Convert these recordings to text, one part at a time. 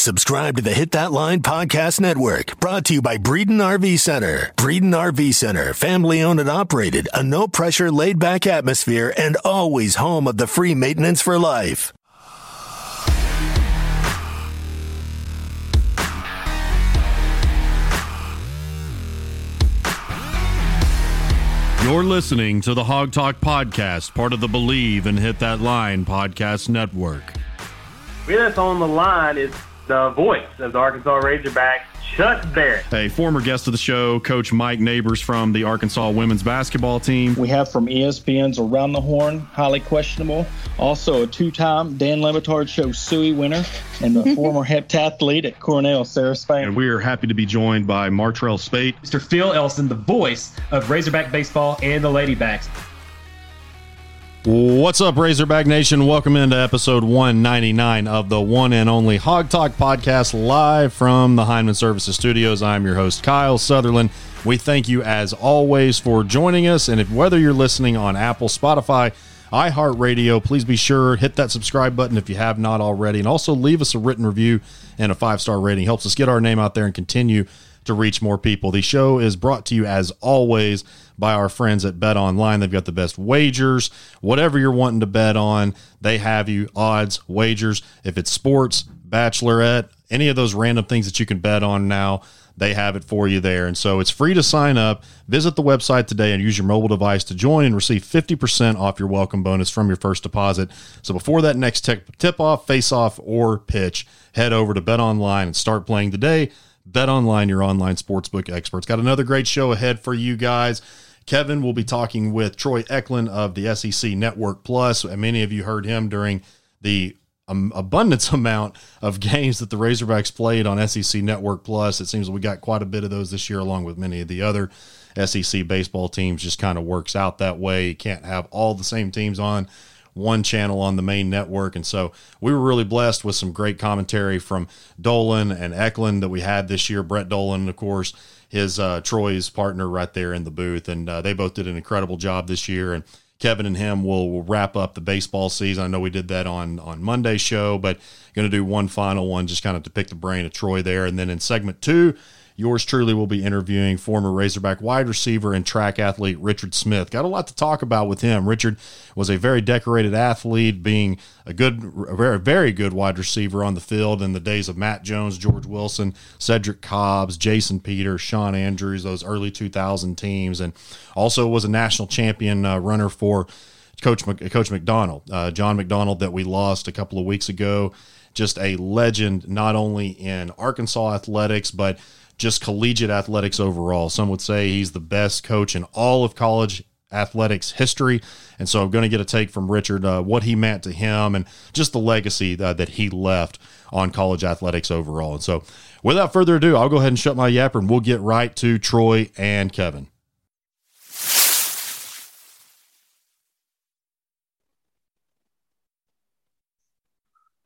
Subscribe to the Hit That Line Podcast Network, brought to you by Breeden RV Center. Breeden RV Center, family owned and operated, a no pressure, laid back atmosphere, and always home of the free maintenance for life. You're listening to the Hawg Talk Podcast, part of the Believe and Hit That Line Podcast Network. With us on the line is the voice of the Arkansas Razorbacks, Chuck Barrett. A former guest of the show, Coach Mike Neighbors from the Arkansas women's basketball team. We have from ESPN's Around the Horn, highly questionable. Also, a two time Dan Le Batard Show Suey winner and the former heptathlete at Cornell, Sarah Spain. And we are happy to be joined by Martrell Spaight. Mr. Phil Elson, the voice of Razorback Baseball and the Ladybacks. What's up, Razorback Nation? Welcome into episode 199 of the one and only Hawg Talk podcast live from the Heineman Services Studios. I'm your host, Kyle Sutherland. We thank you, as always, for joining us. And if whether you're listening on Apple, Spotify, iHeartRadio, please be sure hit that subscribe button if you have not already, and also leave us a written review and a five star rating. Helps us get our name out there and continue to reach more people. The show is brought to you, as always, by our friends at Bet Online. They've got the best wagers. Whatever you're wanting to bet on, they have you odds, wagers. If it's sports, bachelorette, any of those random things that you can bet on now, they have it for you there. And so it's free to sign up. Visit the website today and use your mobile device to join and receive 50% off your welcome bonus from your first deposit. So before that next tip off, face off, or pitch, head over to Bet Online and start playing today. Bet Online, your online sportsbook experts. Got another great show ahead for you guys. Kevin will be talking with Troy Eklund of the SEC Network Plus. And many of you heard him during the um, abundance amount of games that the Razorbacks played on SEC Network Plus. It seems we got quite a bit of those this year, along with many of the other SEC baseball teams. Just kind of works out that way. You can't have all the same teams on one channel on the main network. And so we were really blessed with some great commentary from Dolan and Eklund that we had this year. Brett Dolan, of course, his uh, Troy's partner right there in the booth. And uh, they both did an incredible job this year. And Kevin and him will, will wrap up the baseball season. I know we did that on on Monday's show, but going to do one final one just kind of to pick the brain of Troy there. And then in segment two, yours truly will be interviewing former Razorback wide receiver and track athlete Richard Smith. Got a lot to talk about with him. Richard was a very decorated athlete, being a good, a very, very good wide receiver on the field in the days of Matt Jones, George Wilson, Cedric Cobbs, Jason Peters, Sean Andrews, those early 2000 teams, and also was a national champion uh, runner for Coach Coach McDonald, uh, John McDonald, that we lost a couple of weeks ago. Just a legend, not only in Arkansas athletics, but just collegiate athletics overall. Some would say he's the best coach in all of college athletics history. And so I'm going to get a take from Richard, uh, what he meant to him and just the legacy uh, that he left on college athletics overall. And so without further ado, I'll go ahead and shut my yapper and we'll get right to Troy and Kevin.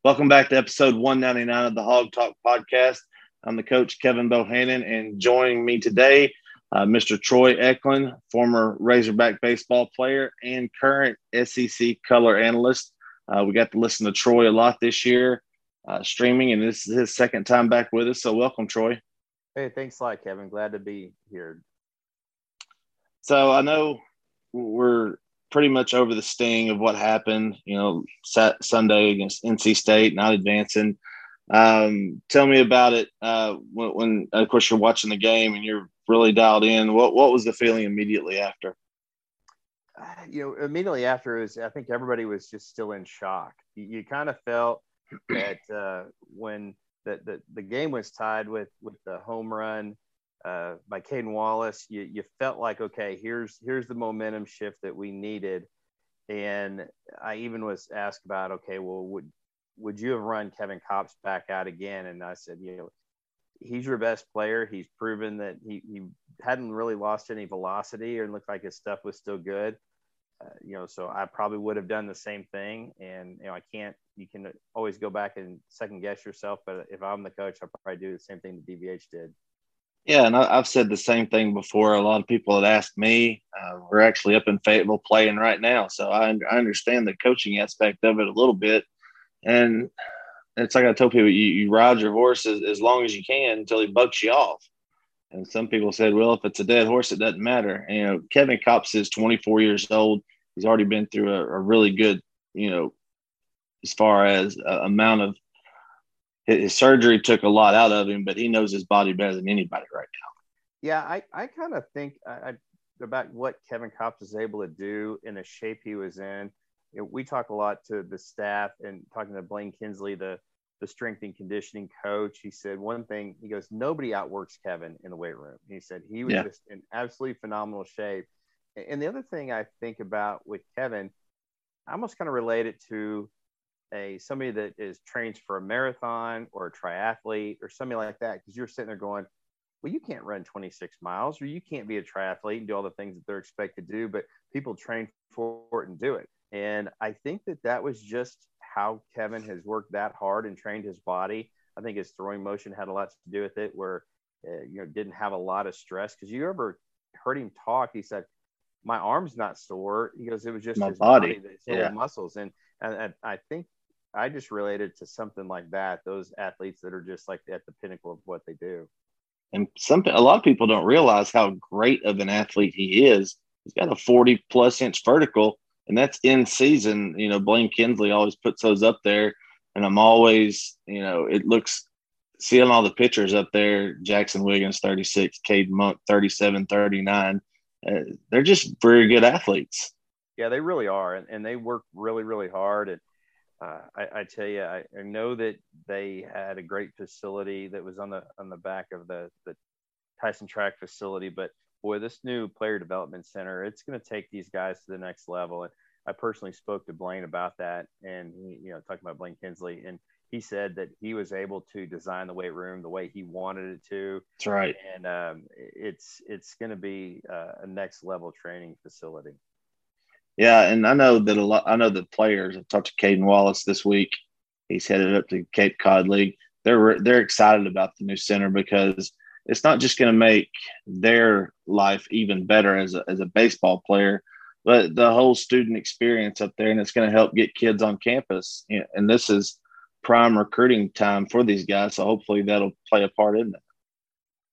Welcome back to episode 199 of the Hawg Talk podcast. I'm the coach, Kevin Bohannon, and joining me today, uh, Mr. Troy Eklund, former Razorback baseball player and current SEC color analyst. Uh, we got to listen to Troy a lot this year, uh, streaming, and this is his second time back with us. So, welcome, Troy. Hey, thanks a lot, Kevin. Glad to be here. So, I know we're pretty much over the sting of what happened, you know, sat Sunday against NC State, not advancing. Um, tell me about it uh, when, when, of course, you're watching the game and you're really dialed in. What what was the feeling immediately after? You know, immediately after is I think everybody was just still in shock. You, you kind of felt that uh, when the, the the game was tied with with the home run uh, by Cayden Wallace, you you felt like okay, here's here's the momentum shift that we needed. And I even was asked about, okay, well, would would you have run Kevin Kopps back out again? And I said, you know, he's your best player. He's proven that he, he hadn't really lost any velocity or looked like his stuff was still good. Uh, you know, so I probably would have done the same thing. And, you know, I can't, you can always go back and second guess yourself. But if I'm the coach, I'll probably do the same thing that DVH did. Yeah, and I, have said the same thing before. A lot of people had asked me. Uh, we're actually up in Fayetteville playing right now, so I, I understand the coaching aspect of it a little bit. And it's like I tell people, you, you ride your horse as, as long as you can until he bucks you off. And some people said, well, if it's a dead horse, it doesn't matter. And, you know, Kevin Kopps is 24 years old. He's already been through a, a really good, you know, as far as amount of his, surgery took a lot out of him, but he knows his body better than anybody right now. Yeah, I, I kind of think I, I, about what Kevin Kopps is able to do in the shape he was in. You know, we talk a lot to the staff and talking to Blaine Kinsley, the the strength and conditioning coach. He said one thing. He goes, nobody outworks Kevin in the weight room. He said he was yeah. just in absolutely phenomenal shape. And the other thing I think about with Kevin, I almost kind of relate it to a somebody that is trains for a marathon or a triathlete or something like that. Because you're sitting there going, well, you can't run 26 miles or you can't be a triathlete and do all the things that they're expected to do, but people train for it and do it. And I think that that was just how Kevin has worked that hard and trained his body. I think his throwing motion had a lot to do with it, where uh, you know didn't have a lot of stress. Because you ever heard him talk, he said, "My arm's not sore." He goes, "It was just my his body, body his yeah. muscles." And, and I think I just related to something like that. Those athletes that are just like at the pinnacle of what they do. And some a lot of people don't realize how great of an athlete he is. He's got a 40 plus inch vertical and that's in season. You know, Blaine Kinsley always puts those up there, and I'm always, you know, it looks seeing all the pictures up there. Jackson Wiggins, 36, Cade Monk, 37, 39. Uh, they're just very good athletes. Yeah, they really are, and, and they work really, really hard. And uh, I, I, tell you, I, I, know that they had a great facility that was on the on the back of the the Tyson Track facility, but boy, this new player development center, it's going to take these guys to the next level. And I personally spoke to Blaine about that, and he, you know, talking about Blaine Kinsley, and he said that he was able to design the weight room the way he wanted it to. That's right. And um, it's it's going to be uh, a next level training facility. Yeah, and I know that a lot. I know the players. I talked to Cayden Wallace this week. He's headed up to Cape Cod League. They're they're excited about the new center because it's not just going to make their life even better as a, as a baseball player, but the whole student experience up there, and it's going to help get kids on campus. And this is prime recruiting time for these guys, so hopefully that'll play a part in that.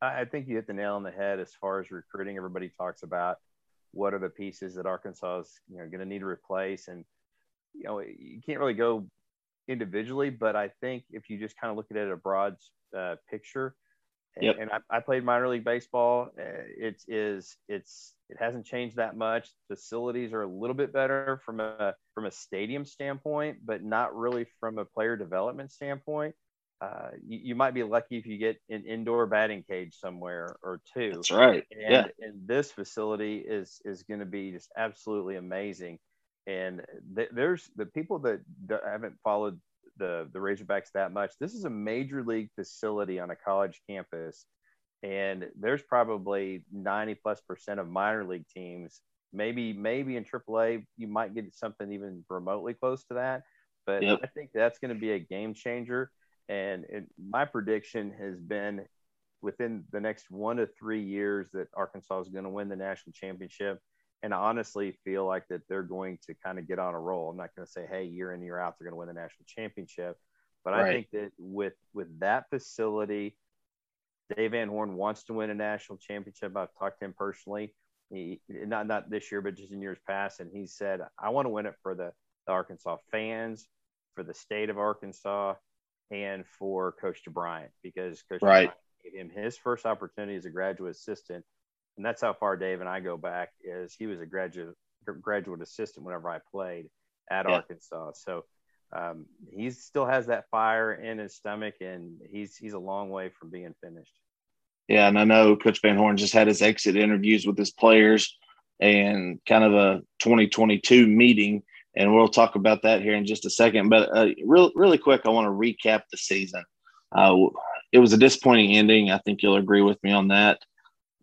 I think you hit the nail on the head as far as recruiting. Everybody talks about what are the pieces that Arkansas is you know going to need to replace, and you know you can't really go individually, but I think if you just kind of look at it a broad uh, picture, Yep. And I, I, played minor league baseball. Uh, it is it's it hasn't changed that much. Facilities are a little bit better from a from a stadium standpoint, but not really from a player development standpoint. Uh, you, you, might be lucky if you get an indoor batting cage somewhere or two. That's right. And, yeah. and this facility is is going to be just absolutely amazing. And th- there's the people that, that haven't followed the the Razorbacks that much. This is a major league facility on a college campus, and there's probably 90 plus percent of minor league teams. Maybe maybe in AAA you might get something even remotely close to that, but yep. I think that's going to be a game changer. And it, my prediction has been within the next one to three years that Arkansas is going to win the national championship and honestly feel like that they're going to kind of get on a roll. I'm not going to say, hey, year in year out they're going to win the national championship, but right. I think that with with that facility, Dave Van Horn wants to win a national championship. I've talked to him personally, he, not not this year, but just in years past, and he said, I want to win it for the, the Arkansas fans, for the state of Arkansas, and for Coach DeBriyn because Coach right. gave him his first opportunity as a graduate assistant and that's how far Dave and I go back. Is he was a graduate graduate assistant whenever I played at yeah. Arkansas, so um, he still has that fire in his stomach, and he's he's a long way from being finished. Yeah, and I know Coach Van Horn just had his exit interviews with his players and kind of a 2022 meeting, and we'll talk about that here in just a second. But uh, real, really quick, I want to recap the season. Uh, it was a disappointing ending. I think you'll agree with me on that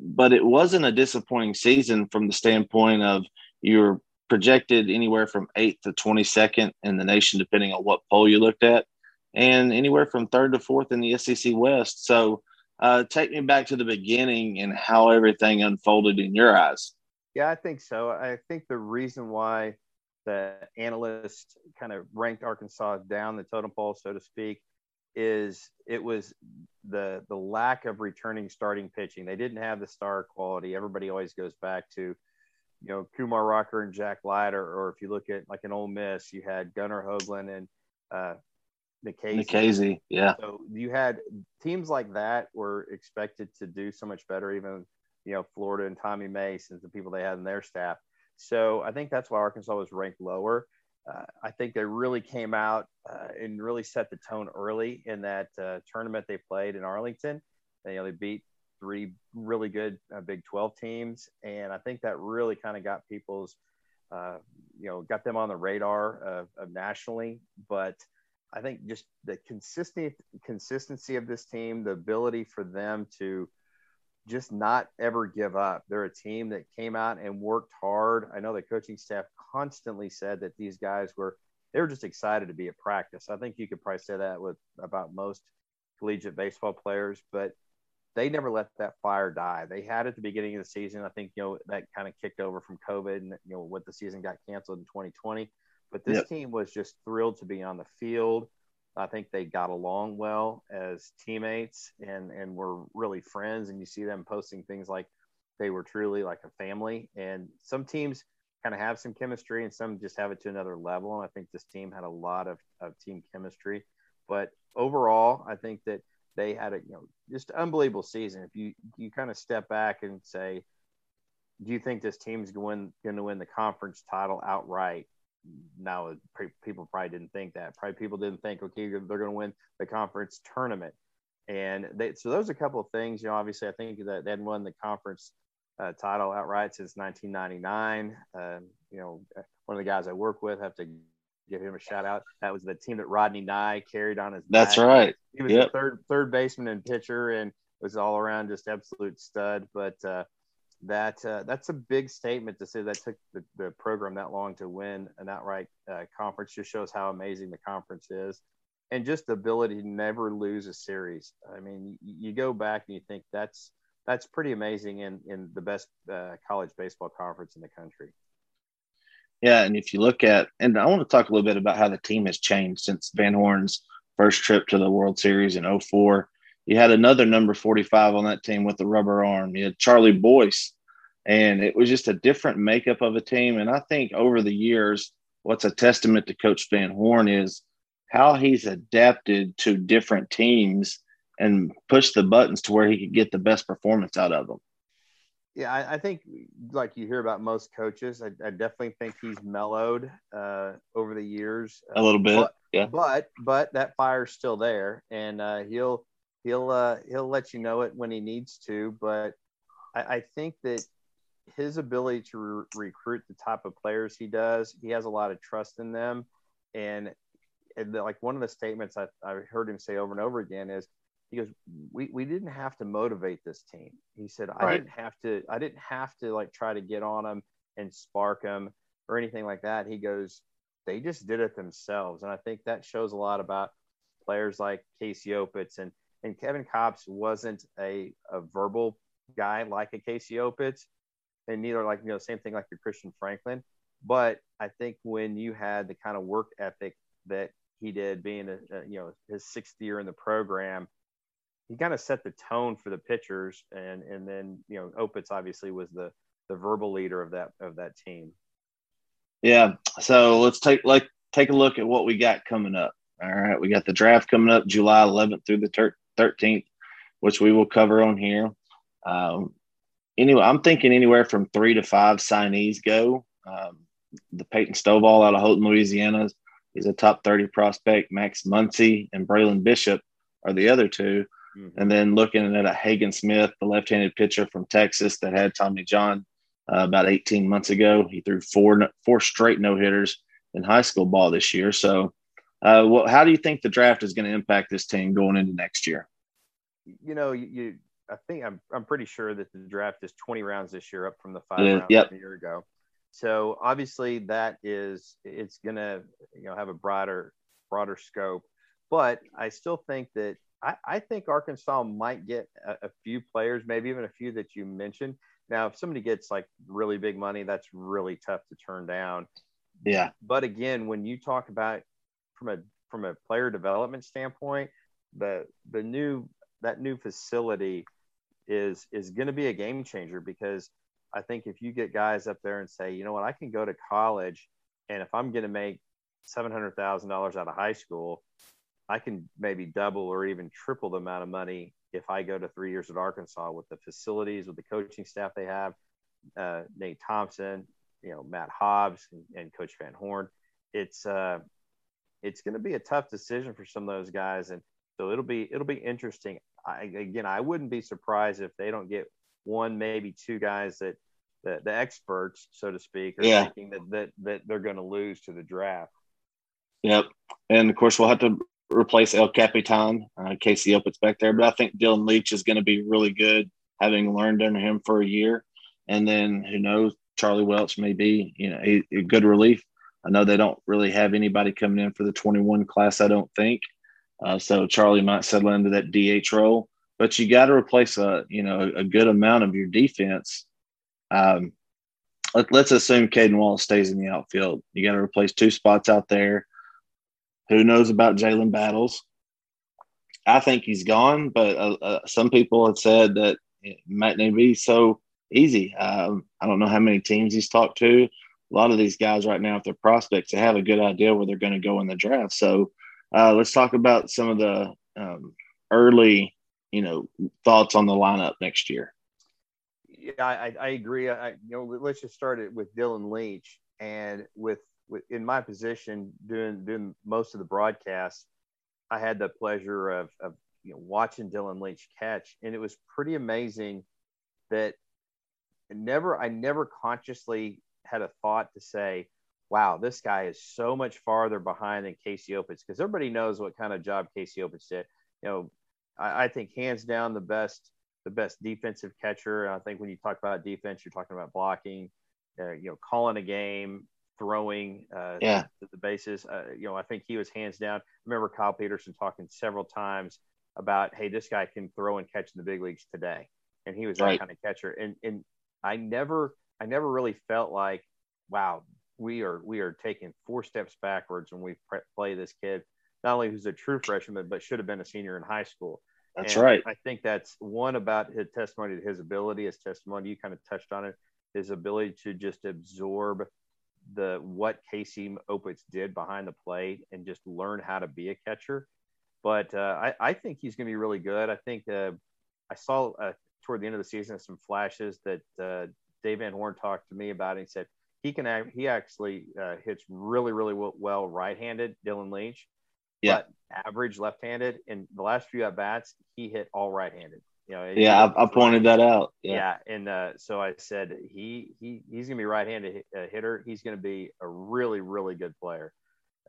but it wasn't a disappointing season from the standpoint of you're projected anywhere from eighth to 22nd in the nation, depending on what poll you looked at, and anywhere from third to fourth in the SEC West. So, uh, take me back to the beginning and how everything unfolded in your eyes. Yeah, I think so. I think the reason why the analysts kind of ranked Arkansas down the totem pole, so to speak, is it was the the lack of returning starting pitching. They didn't have the star quality. Everybody always goes back to, you know, Kumar Rocker and Jack Leiter, or if you look at like an Ole Miss, you had Gunnar Hoglund and uh, Nikhazy. Nikhazy, yeah. So you had teams like that were expected to do so much better, even you know Florida and Tommy Mace, the people they had in their staff. So I think that's why Arkansas was ranked lower. Uh, I think they really came out uh, and really set the tone early in that uh, tournament they played in Arlington. They, you know, they beat three really good uh, Big 12 teams, and I think that really kind of got people's, uh, you know, got them on the radar of, of nationally. But I think just the consistent consistency of this team, the ability for them to just not ever give up. They're a team that came out and worked hard. I know the coaching staff constantly said that these guys were they were just excited to be at practice. I think you could probably say that with about most collegiate baseball players, but they never let that fire die. They had at the beginning of the season. I think you know that kind of kicked over from COVID, and you know what the season got canceled in 2020. But this yep. team was just thrilled to be on the field. I think they got along well as teammates and and were really friends. And you see them posting things like they were truly like a family. And some teams kind of have some chemistry, and some just have it to another level. And I think this team had a lot of, of team chemistry. But overall, I think that they had a you know just unbelievable season. If you you kind of step back and say, do you think this team's going going to win the conference title outright? now people probably didn't think that. Probably people didn't think, okay, they're going to win the conference tournament. And they, so those are a couple of things. You know, obviously, I think that they hadn't won the conference uh, title outright since 1999. Uh, you know, one of the guys I work with, have to give him a shout out. That was the team that Rodney Nye carried on his. That's right. He was yep. the third third baseman and pitcher, and was all around just absolute stud. But uh, that uh, that's a big statement to say that took the, the program that long to win an outright uh, conference just shows how amazing the conference is and just the ability to never lose a series i mean you, you go back and you think that's that's pretty amazing in in the best uh, college baseball conference in the country yeah and if you look at and i want to talk a little bit about how the team has changed since van horn's first trip to the world series in 04 you had another number 45 on that team with the rubber arm. You had Charlie Boyce, and it was just a different makeup of a team. And I think over the years, what's a testament to Coach Van Horn is how he's adapted to different teams and push the buttons to where he could get the best performance out of them. Yeah, I, I think like you hear about most coaches, I, I definitely think he's mellowed uh, over the years. A little bit, but, yeah. But but that fire's still there, and uh, he'll he'll uh, he'll let you know it when he needs to. But I, I think that his ability to re- recruit the type of players he does, he has a lot of trust in them. And, and the, like one of the statements I, I heard him say over and over again is, he goes, we, we didn't have to motivate this team. He said, I didn't have to, I didn't have to like try to get on them and spark them or anything like that. He goes, they just did it themselves. And I think that shows a lot about players like Casey Opitz and and Kevin Kopps wasn't a, a verbal guy like a Casey Opitz, and neither like you know same thing like your Christian Franklin. But I think when you had the kind of work ethic that he did, being a, a you know his sixth year in the program, he kind of set the tone for the pitchers, and and then you know Opitz obviously was the the verbal leader of that of that team. Yeah, so let's take like take a look at what we got coming up. All right, we got the draft coming up July 11th through the 13th, which we will cover on here. Um, anyway, I'm thinking anywhere from three to five signees go. Um, the Peyton Stovall out of Haughton, Louisiana, is a top 30 prospect. Max Muncy and Braylon Bishop are the other 2 mm-hmm. And then looking at a Hagen Smith, the left handed pitcher from Texas that had Tommy John uh, about 18 months ago. He threw four, four straight no hitters in high school ball this year. So, uh, well, how do you think the draft is going to impact this team going into next year? You know, you, you, I think I'm, I'm pretty sure that the draft is 20 rounds this year, up from the five rounds yep. a year ago. So obviously that is it's going to you know have a broader broader scope, but I still think that I, I think Arkansas might get a, a few players, maybe even a few that you mentioned. Now, if somebody gets like really big money, that's really tough to turn down Yeah. But again, when you talk about from a from a player development standpoint, the the new that new facility is is going to be a game changer because I think if you get guys up there and say, you know what, I can go to college, and if I'm going to make seven hundred thousand dollars out of high school, I can maybe double or even triple the amount of money if I go to three years at Arkansas with the facilities, with the coaching staff they have, uh, Nate Thompson, you know, Matt Hobbs and, and Coach Van Horn. It's uh, it's going to be a tough decision for some of those guys, and so it'll be it'll be interesting. I, again, I wouldn't be surprised if they don't get one, maybe two guys that the, the experts, so to speak, are Yeah. thinking that, that that they're going to lose to the draft. Yep. And of course, we'll have to replace El Capitan, uh, Casey Opitz back there. But I think Dylan Leach is going to be really good, having learned under him for a year. And then who knows, Charlie Welch may be, you know, a, a good relief. I know they don't really have anybody coming in for the 21 class, I don't think. Uh, so Charlie might settle into that DH role. But you got to replace a, you know, a good amount of your defense. Um, let, let's assume Cayden Wallace stays in the outfield. You got to replace two spots out there. Who knows about Jalen Battles? I think he's gone, but uh, uh, some people have said that it might not be so easy. Um, I don't know how many teams he's talked to. A lot of these guys right now, if they're prospects, they have a good idea where they're going to go in the draft. So uh, let's talk about some of the um, early, you know, thoughts on the lineup next year. Yeah, I, I agree. I, you know, let's just start it with Dylan Leach and with, with in my position doing doing most of the broadcasts. I had the pleasure of, of you know watching Dylan Leach catch, and it was pretty amazing that never I never consciously had a thought to say, "Wow, this guy is so much farther behind than Casey Opitz," because everybody knows what kind of job Casey Opitz did. You know, I, I think hands down the best the best defensive catcher. And I think when you talk about defense, you're talking about blocking, uh, you know, calling a game, throwing uh, Yeah. the, the bases. Uh, you know, I think he was hands down. I remember Kyle Peterson talking several times about, hey, this guy can throw and catch in the big leagues today, and he was that Right. kind of catcher. And and I never I never really felt like, wow, we are we are taking four steps backwards when we pre- play this kid. Not only who's a true freshman, but should have been a senior in high school. That's And right. I think that's one about his testimony to his ability, his testimony. You kind of touched on it, his ability to just absorb the what Casey Opitz did behind the plate and just learn how to be a catcher. But uh, I, I think he's going to be really good. I think uh, I saw uh, toward the end of the season some flashes that uh, Dave Van Horn talked to me about. And he said he can act, he actually uh, hits really really well, right-handed. Dylan Leach, Yeah. but average left-handed. And the last few at bats, he hit all right-handed. You know, Yeah, I, I pointed that out. yeah, Yeah. and uh, so I said he he he's gonna be right-handed uh, hitter. He's gonna be a really really good player.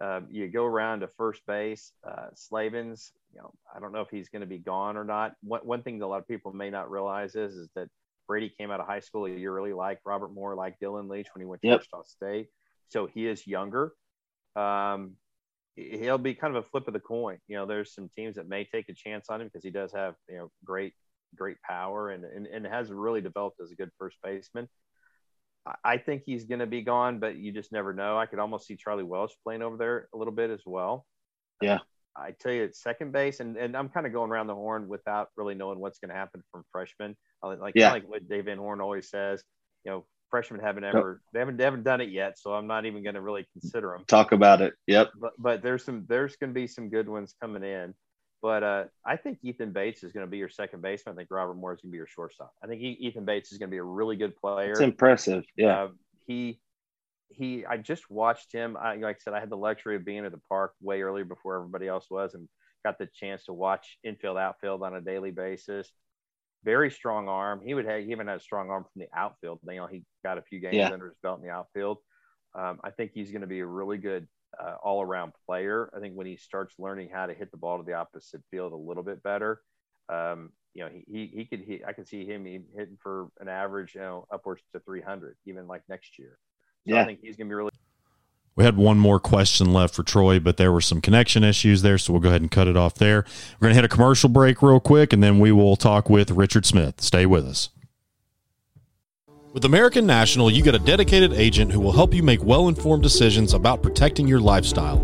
Um, you go around to first base, uh, Slavens. You know, I don't know if he's going to be gone or not. One one thing that a lot of people may not realize is is that Brady came out of high school a year early, like Robert Moore, like Dylan Leach when he went to Yep. Wichita State. So he is younger. Um, he- he'll be kind of a flip of the coin. You know, there's some teams that may take a chance on him because he does have you know great great power and, and, and has really developed as a good first baseman. I- think he's going to be gone, but you just never know. I could almost see Charlie Welch playing over there a little bit as well. Yeah. I tell you, it's second base, and, and I'm kind of going around the horn without really knowing what's going to happen from freshmen. Like Yeah. like what Dave Van Horn always says, you know, freshmen haven't ever they haven't they haven't done it yet, so I'm not even going to really consider them Talk about it. Yep. but but there's some there's going to be some good ones coming in. But uh, I think Ethan Bates is going to be your second baseman. I think Robert Moore is going to be your shortstop. I think E- Ethan Bates is going to be a really good player. It's impressive. Yeah. Uh, he he. I just watched him. I, like I said, I had the luxury of being at the park way earlier before everybody else was, and got the chance to watch infield, outfield on a daily basis. Very strong arm. He would have he even had a strong arm from the outfield. You know, he got a few games Yeah. under his belt in the outfield. Um, I think he's going to be a really good uh, all around player. I think when he starts learning how to hit the ball to the opposite field a little bit better, um, you know, he, he, he could, he, I can see him hitting for an average, you know, upwards to 300, even like next year. So Yeah. I think he's going to be really We had one more question left for Troy, but there were some connection issues there, so we'll go ahead and cut it off there. We're going to hit a commercial break real quick, and then we will talk with Richard Smith. Stay with us. With American National, you get a dedicated agent who will help you make well informed decisions about protecting your lifestyle.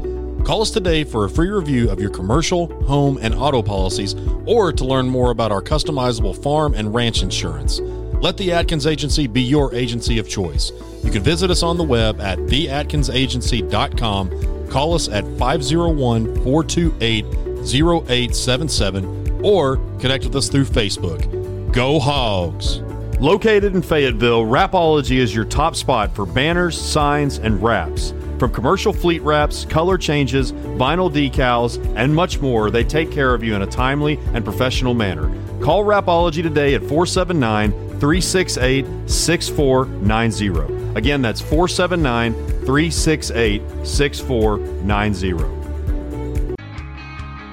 Call us today for a free review of your commercial, home, and auto policies, or to learn more about our customizable farm and ranch insurance. Let the Atkins Agency be your agency of choice. You can visit us on the web at theatkinsagency.com, call us at 501 428 0877, or connect with us through Facebook. Go Hogs! Located in Fayetteville, Rapology is your top spot for banners, signs, and wraps. From commercial fleet wraps, color changes, vinyl decals, and much more, they take care of you in a timely and professional manner. Call Rapology today at 479 368 6490. Again, that's 479 368 6490.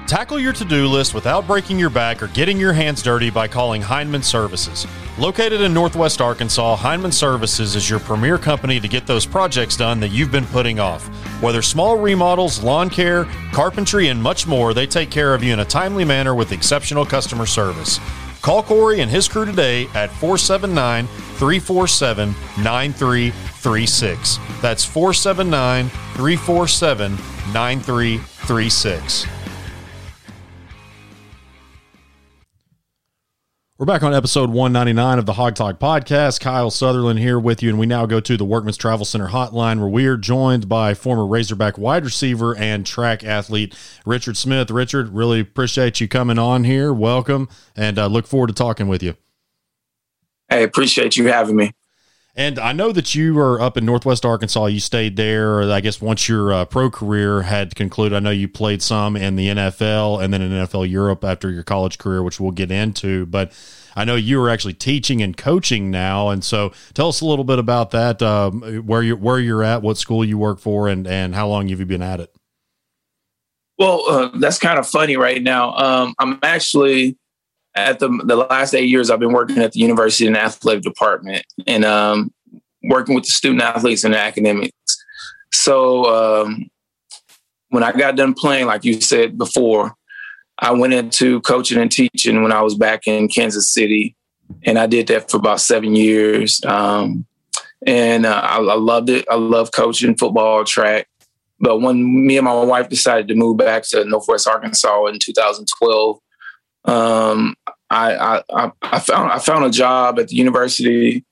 Tackle your to do list without breaking your back or getting your hands dirty by calling Heinman Services. Located in Northwest Arkansas, Heinman Services is your premier company to get those projects done that you've been putting off. Whether small remodels, lawn care, carpentry, and much more, they take care of you in a timely manner with exceptional customer service. Call Corey and his crew today at 479 347 9336. That's 479 347 9336. We're back on episode 199 of the Hawg Talk podcast. Kyle Sutherland here with you, and we now go to the Workman's Travel Center hotline where we are joined by former Razorback wide receiver and track athlete Richard Smith. Richard, really appreciate you coming on here. Welcome, and uh, look forward to talking with you. Hey, appreciate you having me. And I know that you were up in Northwest Arkansas. You stayed there, I guess, once your uh, pro career had concluded. I know you played some in the NFL and then in NFL Europe after your college career, which we'll get into. But I know you are actually teaching and coaching now. And so tell us a little bit about that, um, where, you're, where you're at, what school you work for, and, and how long have you been at it? Well, uh, that's kind of funny right now. Um, I'm actually at the the last eight years, I've been working at the university the athletic department and um, working with the student athletes and academics. So um, when I got done playing, like you said before, I went into coaching and teaching when I was back in Kansas City, and I did that for about seven years. Um, and uh, I, I loved it. I love coaching football, track. But when me and my wife decided to move back to Northwest Arkansas in 2012, um, I, I, I found I found a job at the university.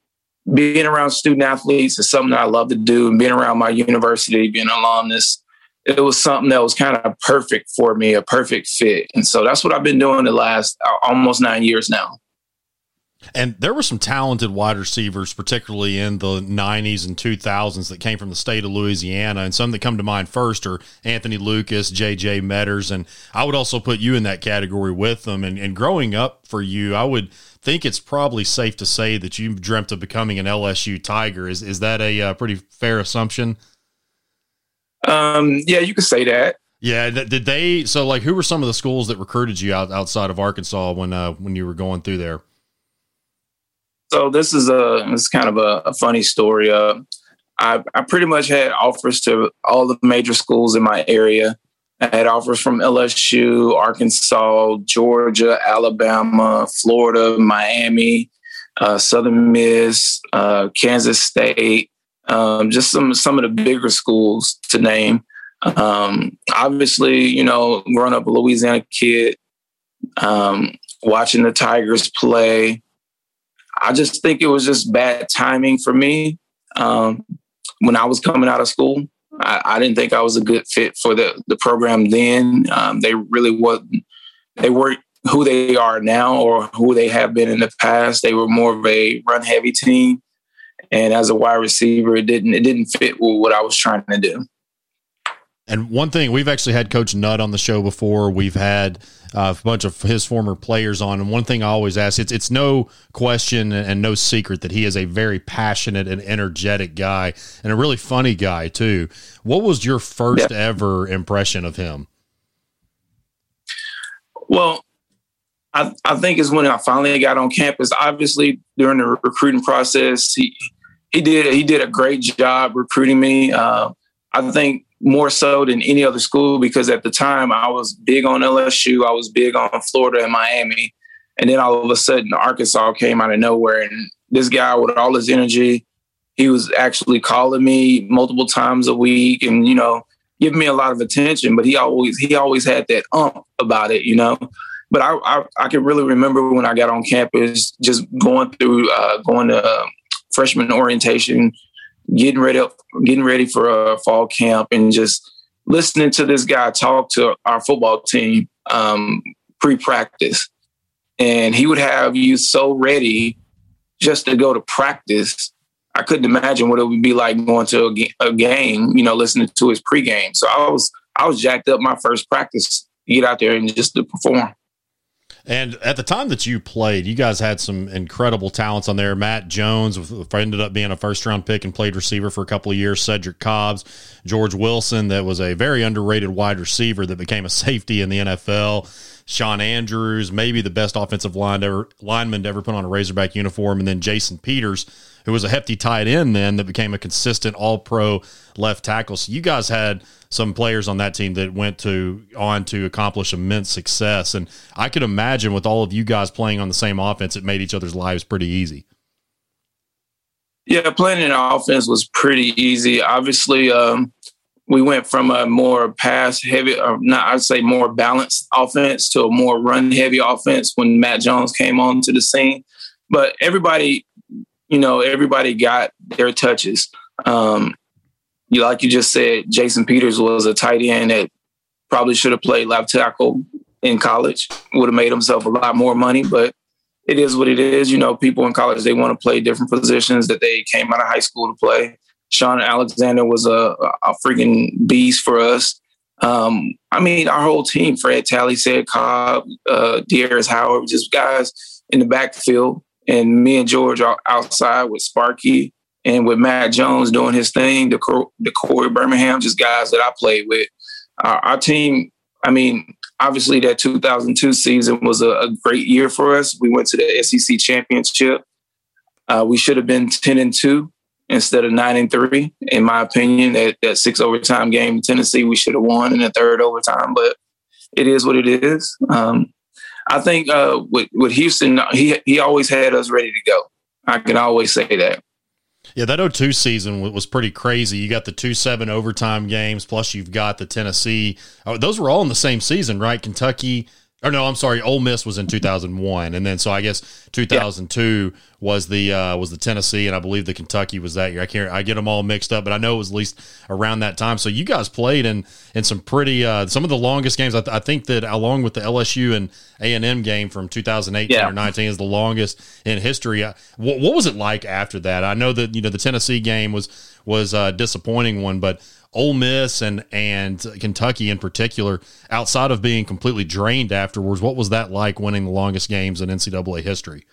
Being around student athletes is something that I love to do, and being around my university, being an alumnus, it was something that was kind of perfect for me, a perfect fit. And so that's what I've been doing the last almost nine years now. And there were some talented wide receivers, particularly in the 90s and 2000s, that came from the state of Louisiana. And some that come to mind first are Anthony Lucas, J.J. Metters. And I would also put you in that category with them. And, and growing up for you, I would think it's probably safe to say that you dreamt of becoming an LSU Tiger. Is, is that a uh, pretty fair assumption? Um, yeah, you could say that. Yeah, did they? So, like, who were some of the schools that recruited you out, outside of Arkansas when uh, when you were going through there? So this is a it's kind of a, a funny story. Uh, I, I pretty much had offers to all the major schools in my area. I had offers from LSU, Arkansas, Georgia, Alabama, Florida, Miami, uh, Southern Miss, uh, Kansas State, um, just some some of the bigger schools to name. Um, obviously, you know, growing up a Louisiana kid, um, watching the Tigers play, I just think it was just bad timing for me. Um, when I was coming out of school, I, I, didn't think I was a good fit for the the program then. Um, they really wasn't. They weren't who they are now or who they have been in the past. They were more of a run heavy team, and as a wide receiver, it didn't it didn't fit with what I was trying to do. And one thing we've actually had Coach Nutt on the show before. We've had uh, a bunch of his former players on, and one thing I always ask it's it's no question and no secret that he is a very passionate and energetic guy, and a really funny guy too. What was your first yeah. ever impression of him? Well, I, I think is when I finally got on campus. Obviously, during the recruiting process, he he did he did a great job recruiting me. Uh, I think more so than any other school because at the time I was big on LSU, I was big on Florida and Miami, and then all of a sudden Arkansas came out of nowhere and this guy with all his energy, he was actually calling me multiple times a week, and you know, giving me a lot of attention. But he always he always had that ump about it, you know. But I I, I can really remember when I got on campus, just going through uh, going to uh, freshman orientation, getting ready up, getting ready for a fall camp, and just listening to this guy talk to our football team um, pre-practice, and he would have you so ready just to go to practice. I couldn't imagine what it would be like going to a, game, you know, listening to his pregame. So I was I was jacked up my first practice to get out there and just to perform. And at the time that you played, you guys had some incredible talents on there. Matt Jones ended up being a first round pick and played receiver for a couple of years. Cedric Cobbs, George Wilson, that was a very underrated wide receiver that became a safety in the NFL. Sean Andrews, maybe the best offensive line ever, lineman to ever put on a Razorback uniform, and then Jason Peters, who was a hefty tight end then that became a consistent All Pro left tackle. So you guys had some players on that team that went to on to accomplish immense success, and I could imagine with all of you guys playing on the same offense, it made each other's lives pretty easy. Yeah, playing in offense was pretty easy. Obviously, um, we went from a more pass heavy, or not, I'd say more balanced offense to a more run heavy offense when Matt Jones came onto the scene. But everybody, you know, everybody got their touches. Um, you like you just said, Jason Peters was a tight end that probably should have played left tackle in college. Would have made himself a lot more money, but it is what it is. You know, people in college they want to play different positions that they came out of high school to play. Sean Alexander was a, a freaking beast for us. Um, I mean, our whole team, Fred Talley, said Cobb, uh, Howard, just guys in the backfield. And me and George are outside with Sparky and with Matt Jones doing his thing, the, the Corey Birmingham, just guys that I played with. Our team, I mean, obviously that 2002 season was a, a, great year for us. We went to the SEC championship. Uh, we should have been 10 and 2 instead of nine and three. In my opinion, that that six overtime game in Tennessee, we should have won in the third overtime, but it is what it is. Um, I think uh, with with Houston, he he always had us ready to go. I can always say that. Yeah, that 02 season was pretty crazy. You got the 2 7 overtime games, plus you've got the Tennessee. Oh, those were all in the same season, right? Kentucky, or no, I'm sorry, Ole Miss was in 2001, and then so I guess 2002 yeah. was the uh, was the Tennessee, and I believe the Kentucky was that year. I can't, I get them all mixed up, but I know it was at least around that time. So you guys played in in some pretty uh, some of the longest games. I, th- I, think that along with the LSU and A and M game from 2018 yeah. or 19 is the longest in history. Uh, what, what was it like after that? I know that you know the Tennessee game was was a disappointing one, but Ole Miss and and Kentucky in particular, outside of being completely drained afterwards, what was that like winning the longest games in NCAA history?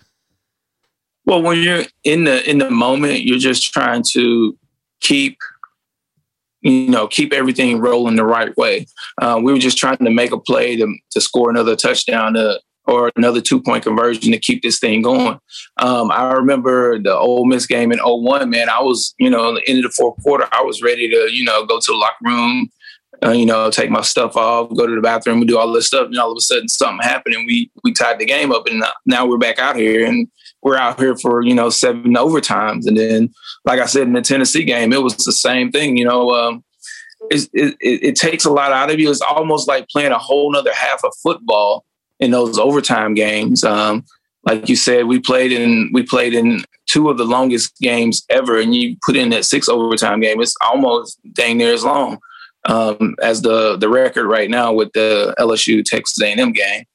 Well, when you're in the in the moment, you're just trying to keep you know keep everything rolling the right way. Uh, we were just trying to make a play to to score another touchdown to or another two point conversion to keep this thing going. Um, I remember the Ole Miss game in 01, man. I was, you know, the end of the fourth quarter, I was ready to, you know, go to the locker room, uh, you know, take my stuff off, go to the bathroom, and do all this stuff. And all of a sudden, something happened, and we we tied the game up, and now we're back out here, and we're out here for you know seven overtimes. And then, like I said in the Tennessee game, it was the same thing. You know, um, it, it, it takes a lot out of you. It's almost like playing a whole nother half of football in those overtime games. Um, like you said, we played in we played in two of the longest games ever, and you put in that six overtime game. It's almost dang near as long um, as the the record right now with the LSU Texas A&M game.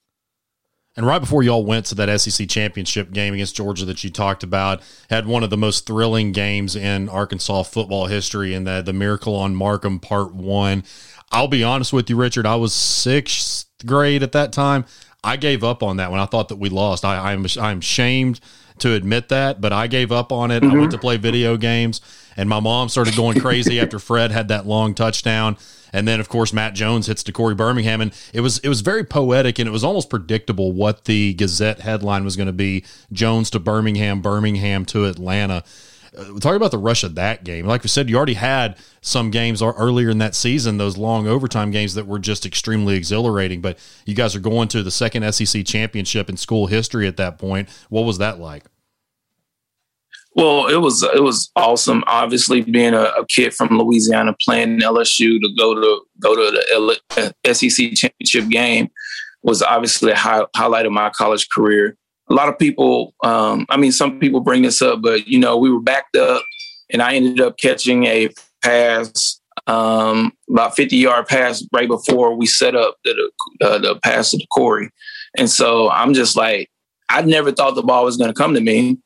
And right before y'all went to that SEC championship game against Georgia that you talked about, had one of the most thrilling games in Arkansas football history in the, the Miracle on Markham Part One. I'll be honest with you, Richard. I was sixth grade at that time. I gave up on that when I thought that we lost. I, I'm I'm shamed to admit that, but I gave up on it. Mm-hmm. I went to play video games, and my mom started going crazy after Fred had that long touchdown. And then, of course, Matt Jones hits to Corey Birmingham, and it was it was very poetic, and it was almost predictable what the Gazette headline was going to be: Jones to Birmingham, Birmingham to Atlanta. Uh, talk about the rush of that game. Like we said, you already had some games earlier in that season, those long overtime games that were just extremely exhilarating. But you guys are going to the second SEC championship in school history at that point. What was that like? Well, it was it was awesome. Obviously, being a, a, kid from Louisiana playing LSU to go to go to the SEC championship game was obviously a high, highlight of my college career. A lot of people, um, I mean, some people bring this up, but you know, we were backed up, and I ended up catching a pass, um, about fifty yard pass right before we set up the uh, the pass to DeCori, and so I'm just like, I never thought the ball was going to come to me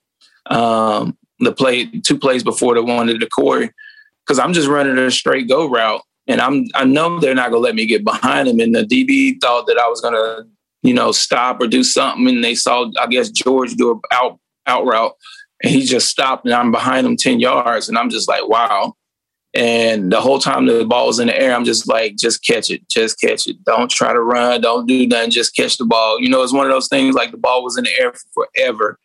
um, the play two plays before the one to DeCori because I'm just running a straight go route and I'm I know they're not gonna let me get behind him. And the DB thought that I was gonna you know stop or do something, and they saw I guess George do a out out route, and he just stopped, and I'm behind him ten yards, and I'm just like wow. And the whole time the ball was in the air, I'm just like, just catch it, just catch it. Don't try to run, don't do nothing, just catch the ball. You know, it's one of those things like the ball was in the air forever.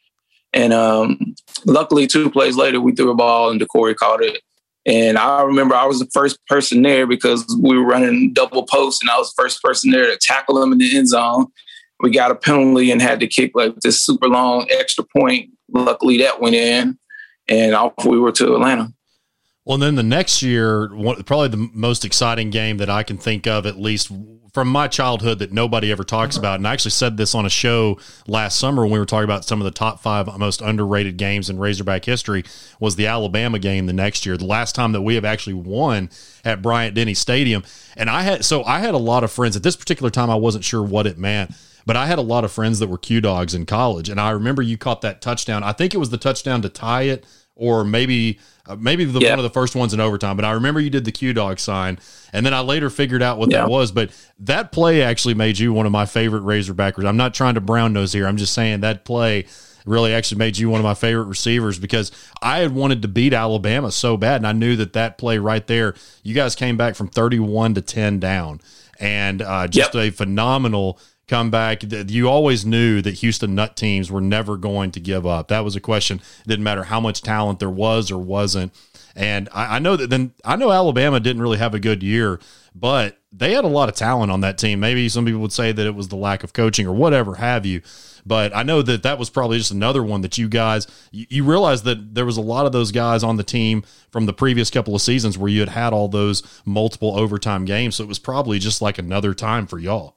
And um, luckily, two plays later, we threw a ball and Corey caught it. And I remember I was the first person there because we were running double post, and I was the first person there to tackle him in the end zone. We got a penalty and had to kick like this super long extra point. Luckily, that went in, and off we were to Atlanta. Well, then the next year, probably the most exciting game that I can think of, at least from my childhood that nobody ever talks about. And I actually said this on a show last summer when we were talking about some of the top five most underrated games in Razorback history was the Alabama game the next year, the last time that we have actually won at Bryant Denny Stadium. And I had, so I had a lot of friends at this particular time. I wasn't sure what it meant. But I had a lot of friends that were Q dogs in college, and I remember you caught that touchdown. I think it was the touchdown to tie it, or maybe uh, maybe the, yeah. one of the first ones in overtime. But I remember you did the Q dog sign, and then I later figured out what yeah. that was. But that play actually made you one of my favorite Razorbackers. I'm not trying to brown nose here. I'm just saying that play really actually made you one of my favorite receivers because I had wanted to beat Alabama so bad, and I knew that that play right there, you guys came back from 31 to 10 down, and uh, just yep. a phenomenal come back. You always knew that Houston Nutt teams were never going to give up. That was a question. It didn't matter how much talent there was or wasn't. And I, I know that then I know Alabama didn't really have a good year, but they had a lot of talent on that team. Maybe some people would say that it was the lack of coaching or whatever have you. But I know that that was probably just another one that you guys you, you realized that there was a lot of those guys on the team from the previous couple of seasons where you had had all those multiple overtime games. So it was probably just like another time for y'all.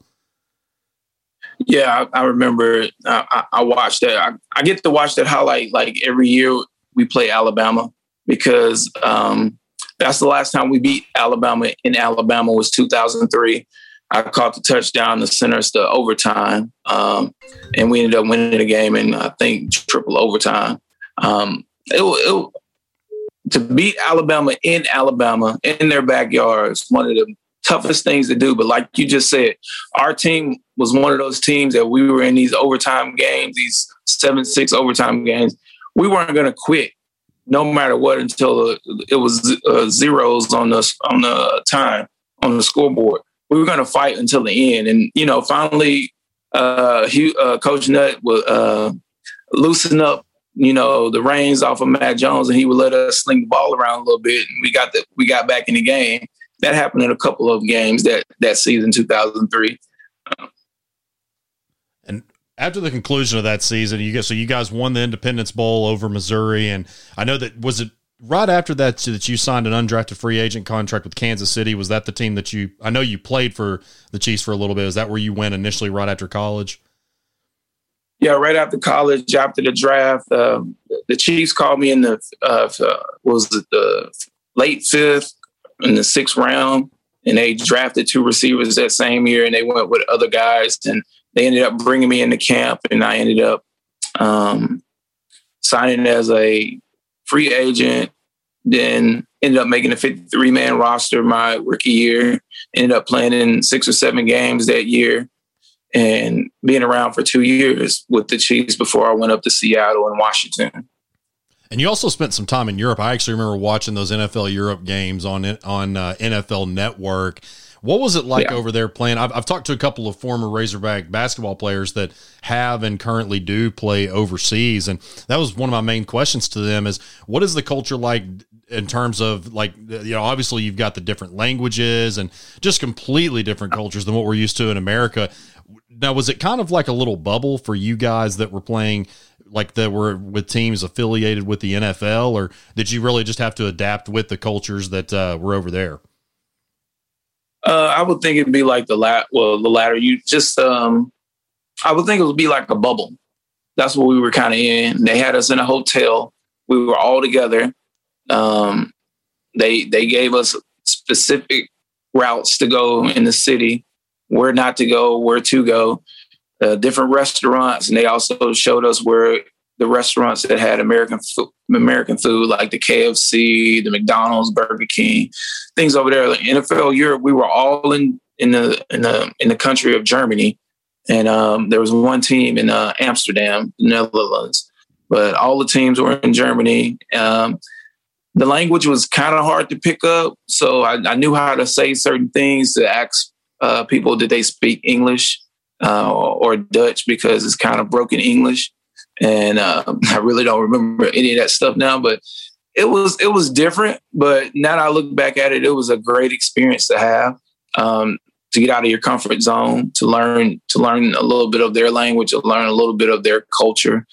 Yeah, I, I remember. I, I, watched that. I, I, get to watch that highlight like every year we play Alabama because um, that's the last time we beat Alabama in Alabama was 2003. I caught the touchdown to center to overtime, um, and we ended up winning the game in I think triple overtime. Um, it, it, to beat Alabama in Alabama in their backyards, one of the toughest things to do. But like you just said, our team was one of those teams that we were in these overtime games, these seven six overtime games. We weren't going to quit no matter what until it was uh, zeros on the on the time on the scoreboard. We were going to fight until the end, and you know, finally, uh, he, uh, Coach Nutt would uh, loosen up, you know, the reins off of Matt Jones, and he would let us sling the ball around a little bit, and we got the we got back in the game. That happened in a couple of games that that season, two thousand three. After the conclusion of that season, you guys so you guys won the Independence Bowl over Missouri, and I know that was it right after that that you signed an undrafted free agent contract with Kansas City. Was that the team that you? I know you played for the Chiefs for a little bit. Is that where you went initially, right after college? Yeah, right after college, after the draft, uh, the Chiefs called me in the uh, was it the late fifth in the sixth round, and they drafted two receivers that same year, and they went with other guys, and they ended up bringing me into camp, and I ended up um, signing as a free agent. Then ended up making a 53 man roster my rookie year. Ended up playing in six or seven games that year, and being around for two years with the Chiefs before I went up to Seattle and Washington. And you also spent some time in Europe. I actually remember watching those NFL Europe games on on uh, NFL Network. What was it like Yeah. over there playing? I've, I've talked to a couple of former Razorback basketball players that have and currently do play overseas, and that was one of my main questions to them: is what is the culture like in terms of like you know obviously you've got the different languages and just completely different cultures than what we're used to in America. Now, was it kind of like a little bubble for you guys that were playing? Like that were with teams affiliated with the NFL, or did you really just have to adapt with the cultures that uh, were over there? Uh, I would think it'd be like the lat. Well, the latter. You just. Um, I would think it would be like a bubble. That's what we were kind of in. They had us in a hotel. We were all together. Um, they they gave us specific routes to go in the city, where not to go, where to go, uh, different restaurants, and they also showed us where the restaurants that had American food, American food like the KFC, the McDonald's, Burger King, things over there. Like NFL Europe, we were all in in the in the in the country of Germany, and um, there was one team in uh, Amsterdam, Netherlands, but all the teams were in Germany. Um, the language was kind of hard to pick up, so I, I, knew how to say certain things to ask uh, people did they speak English uh, or Dutch because it's kind of broken English, and uh, I really don't remember any of that stuff now, but it was it was different, but now that I look back at it, it was a great experience to have. Um, to get out of your comfort zone, to learn to learn a little bit of their language, to learn a little bit of their culture,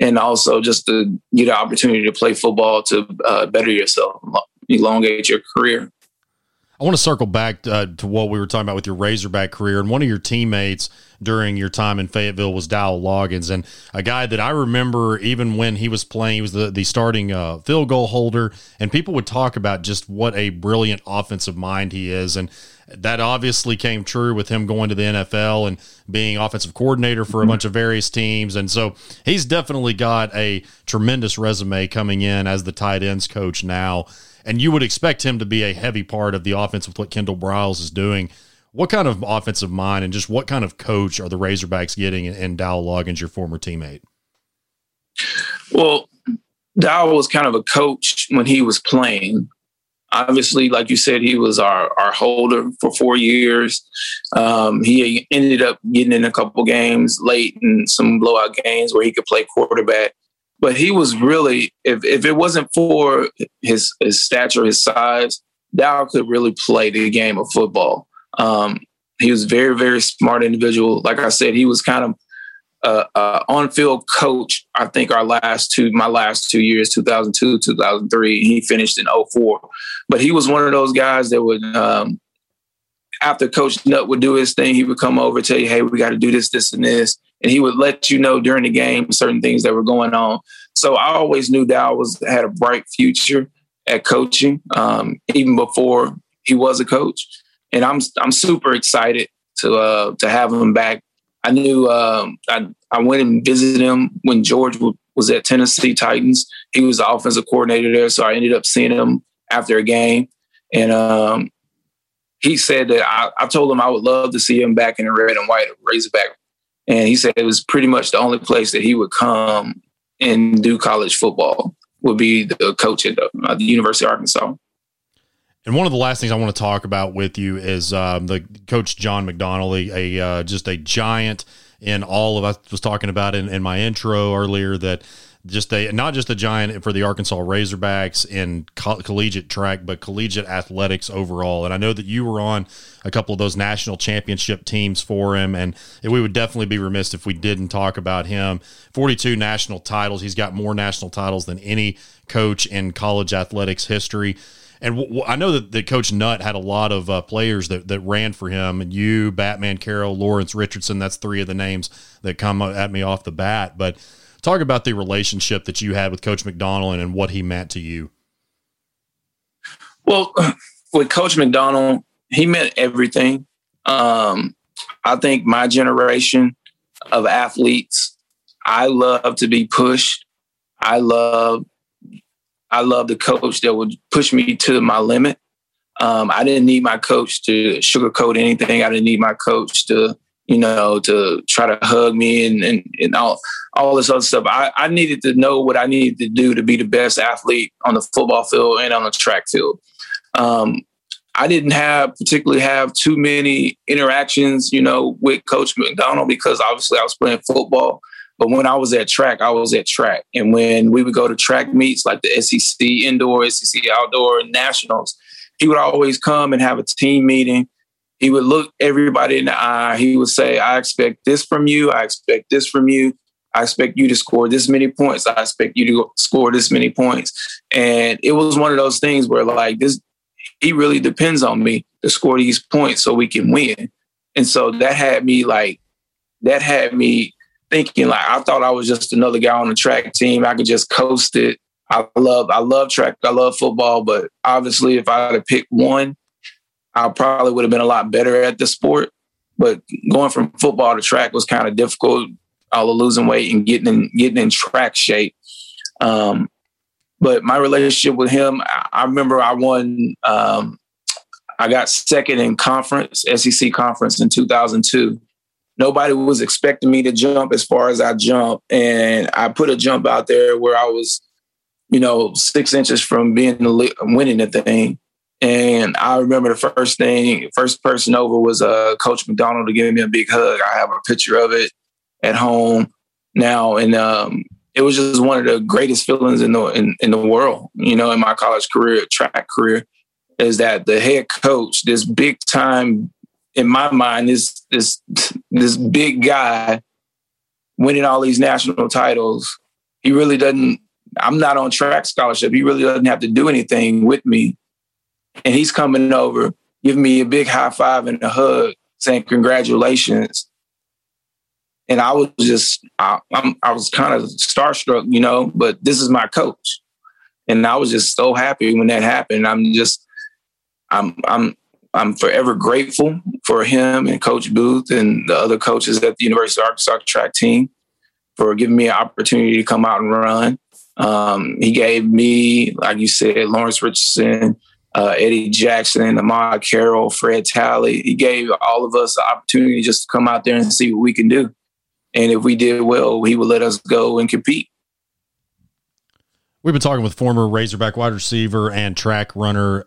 and also just to get an opportunity to play football to uh, better yourself, elongate your career. I want to circle back uh, to what we were talking about with your Razorback career. And one of your teammates during your time in Fayetteville was Dowell Loggains, and a guy that I remember even when he was playing, he was the, the starting uh, field goal holder. And people would talk about just what a brilliant offensive mind he is. And that obviously came true with him going to the NFL and being offensive coordinator for a bunch of various teams. And so he's definitely got a tremendous resume coming in as the tight ends coach now and you would expect him to be a heavy part of the offense with what Kendall Briles is doing. What kind of offensive mind and just what kind of coach are the Razorbacks getting in Dowell Loggains, your former teammate? Well, Dowell was kind of a coach when he was playing. Obviously, like you said, he was our, our holder for four years. Um, he ended up getting in a couple games late and some blowout games where he could play quarterback but he was really if, if it wasn't for his his stature his size Dow could really play the game of football. Um, he was very very smart individual. Like i said he was kind of uh, uh, on-field coach i think our last two my last two years 2002 2003 he finished in 04 but he was one of those guys that would um, after coach Nutt would do his thing he would come over tell you hey we got to do this this and this and he would let you know during the game certain things that were going on. So I always knew Dow was had a bright future at coaching, um, even before he was a coach. And I'm I'm super excited to uh, to have him back. I knew um, I I went and visited him when George was at Tennessee Titans. He was the offensive coordinator there, so I ended up seeing him after a game, and um, he said that I, I told him I would love to see him back in the red and white Razorback and he said it was pretty much the only place that he would come and do college football would be the coach at the, uh, the University of Arkansas. And one of the last things I want to talk about with you is um, the coach John McDonnell, a, a uh, just a giant in all of. I was talking about in, in my intro earlier that just a not just a giant for the Arkansas Razorbacks in co- collegiate track, but collegiate athletics overall. And I know that you were on a couple of those national championship teams for him, and we would definitely be remiss if we didn't talk about him. Forty-two national titles. He's got more national titles than any coach in college athletics history. And w- w- I know that, that Coach Nutt had a lot of uh, players that, that ran for him. And you, Ahmad Carroll, Lawrence Richardson, that's three of the names that come at me off the bat. But talk about the relationship that you had with Coach McDonnell and, what he meant to you. Well, with Coach McDonnell, he meant everything. Um, I think my generation of athletes, I love to be pushed. I love, I love the coach that would push me to my limit. Um, I didn't need my coach to sugarcoat anything. I didn't need my coach to you know, to try to hug me and, and, and all, all this other stuff. I, I needed to know what I needed to do to be the best athlete on the football field and on the track field. Um, I didn't have particularly have too many interactions, you know, with Coach McDonnell because obviously I was playing football. But when I was at track, I was at track. And when we would go to track meets like the SEC indoor, SEC outdoor, nationals, he would always come and have a team meeting. He would look everybody in the eye. He would say, I expect this from you. I expect this from you. I expect you to score this many points. I expect you to score this many points. And it was one of those things where like this, he really depends on me to score these points so we can win. And so that had me like, that had me thinking like I thought I was just another guy on the track team. I could just coast it. I love I love track. I love football, but obviously if I had to pick one, I probably would have been a lot better at the sport. But going from football to track was kind of difficult all the losing weight and getting in getting in track shape. Um, but my relationship with him, I, I remember I won. Um, I got second in conference, SEC conference in 2002. Nobody was expecting me to jump as far as I jumped, and I put a jump out there where I was, you know, six inches from being winning the thing. And I remember the first thing, first person over was uh, Coach McDonnell to give me a big hug. I have a picture of it at home now, and um, it was just one of the greatest feelings in the in, in the world. You know, in my college career, track career, is that the head coach, this big time, in my mind, this this this big guy, winning all these national titles. He really doesn't. I'm not on track scholarship. He really doesn't have to do anything with me, and he's coming over, giving me a big high five and a hug, saying congratulations and I was just I, I'm, I was kind of starstruck, you know. But this is my coach, and I was just so happy when that happened. I'm just I'm I'm I'm forever grateful for him and Coach Booth and the other coaches at the University of Arkansas track team for giving me an opportunity to come out and run. Um, he gave me, like you said, Lawrence Richardson, uh, Eddie Jackson, Ahmad Carroll, Fred Talley. He gave all of us the opportunity just to come out there and see what we can do. And if we did well, he would let us go and compete. We've been talking with former Razorback wide receiver and track runner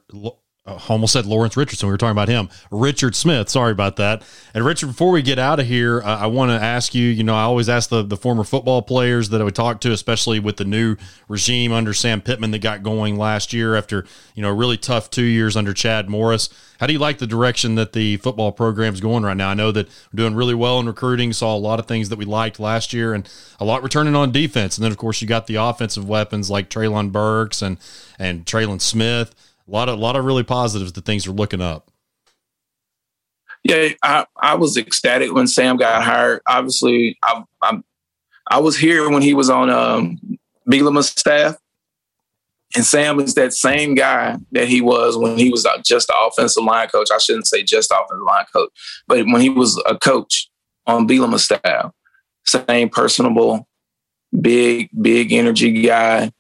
uh, almost said Lawrence Richardson. We were talking about him. Richard Smith. Sorry about that. And Richard, before we get out of here, uh, I want to ask you. You know, I always ask the the former football players that I would talk to, especially with the new regime under Sam Pittman that got going last year after you know a really tough two years under Chad Morris. How do you like the direction that the football program is going right now? I know that we're doing really well in recruiting. Saw a lot of things that we liked last year, and a lot returning on defense. And then of course you got the offensive weapons like Treylon Burks and and Trelon Smith a lot of lot of really positives that things are looking up. Yeah, I, I was ecstatic when Sam got hired. Obviously, I, I, I was here when he was on um, Bielema's staff, and Sam is that same guy that he was when he was just the offensive line coach. I shouldn't say just offensive line coach, but when he was a coach on Bielema's staff, same personable, big, big energy guy.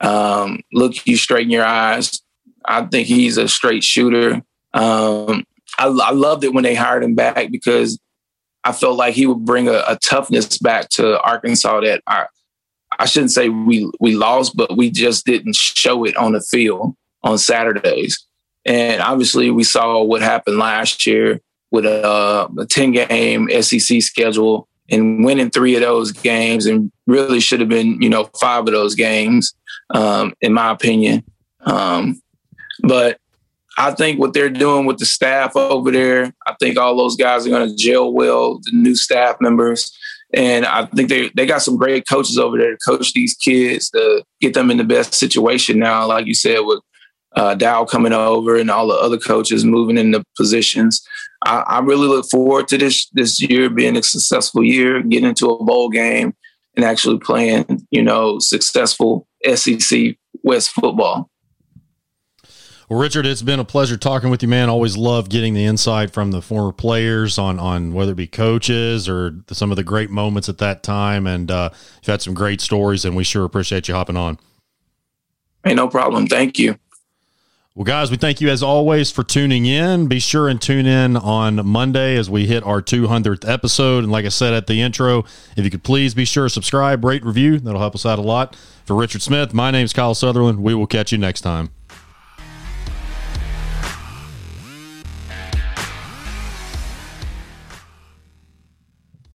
Um, look you straight in your eyes, I think he's a straight shooter. Um, I, I, loved it when they hired him back because I felt like he would bring a, a toughness back to Arkansas that I, I shouldn't say we we lost, but we just didn't show it on the field on Saturdays. And obviously, we saw what happened last year with a, a 10 game SEC schedule and winning three of those games, and really should have been, you know, five of those games, um, in my opinion. Um, but I think what they're doing with the staff over there, I think all those guys are going to gel well, the new staff members. And I think they, they got some great coaches over there to coach these kids to get them in the best situation now, like you said, with uh, Dow coming over and all the other coaches moving into positions. I, I really look forward to this this year being a successful year, getting into a bowl game and actually playing, you know, successful SEC West football. Well, Richard, it's been a pleasure talking with you, man. Always love getting the insight from the former players on on whether it be coaches or some of the great moments at that time. And uh, you've had some great stories, and we sure appreciate you hopping on. Hey, no problem. Thank you. Well, guys, we thank you as always for tuning in. Be sure and tune in on Monday as we hit our 200th episode. And like I said at the intro, if you could please be sure to subscribe, rate, review. That'll help us out a lot. For Richard Smith, my name is Kyle Sutherland. We will catch you next time.